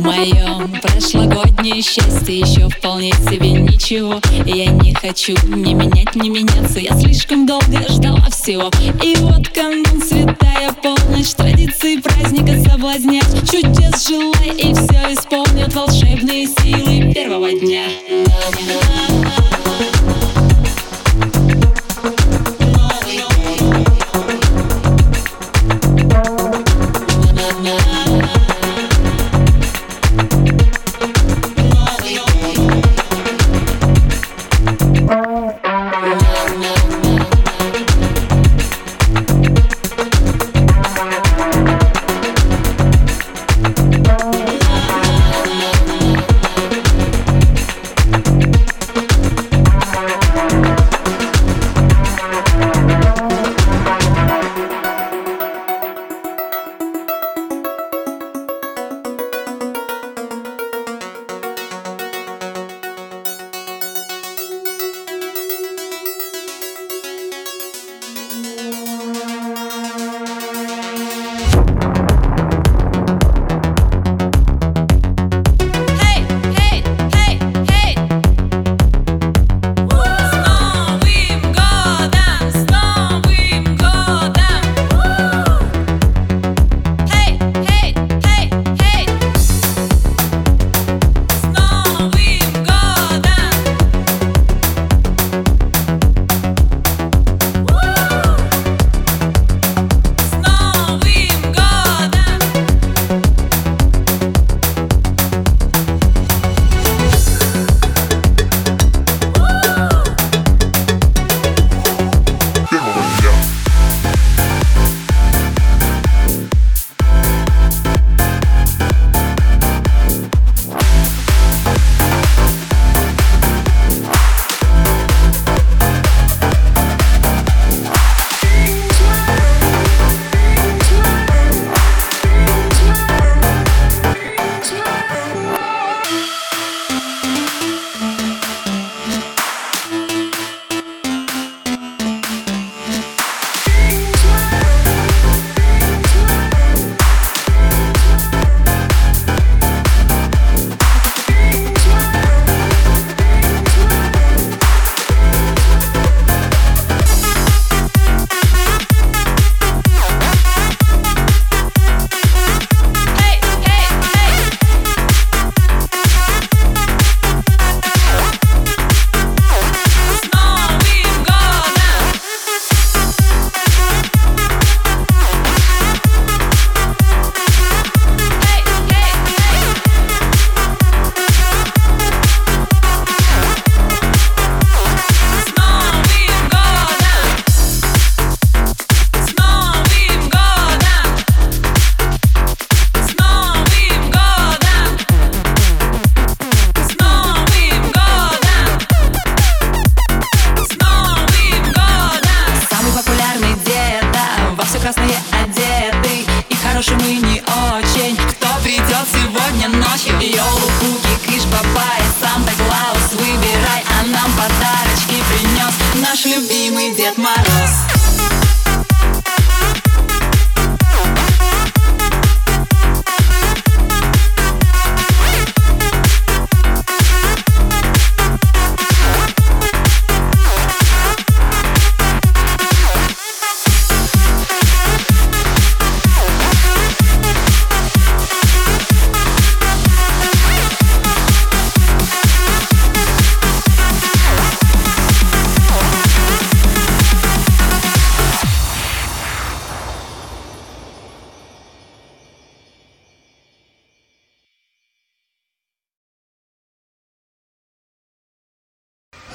моем прошлогоднее счастье. Еще вполне себе ничего. Я не хочу ни менять, ни меняться. Я слишком долго ждала всего. И вот канун, святая полночь Традиции праздника соблазнять. Чудес желай и все исполнят Волшебные силы первого дня И хороший мы не очень. Кто придет сегодня ночью? Йолу-пуки, кыш-бабай Санта-Клаус, выбирай А нам подарочки принес Наш любимый Дед Мороз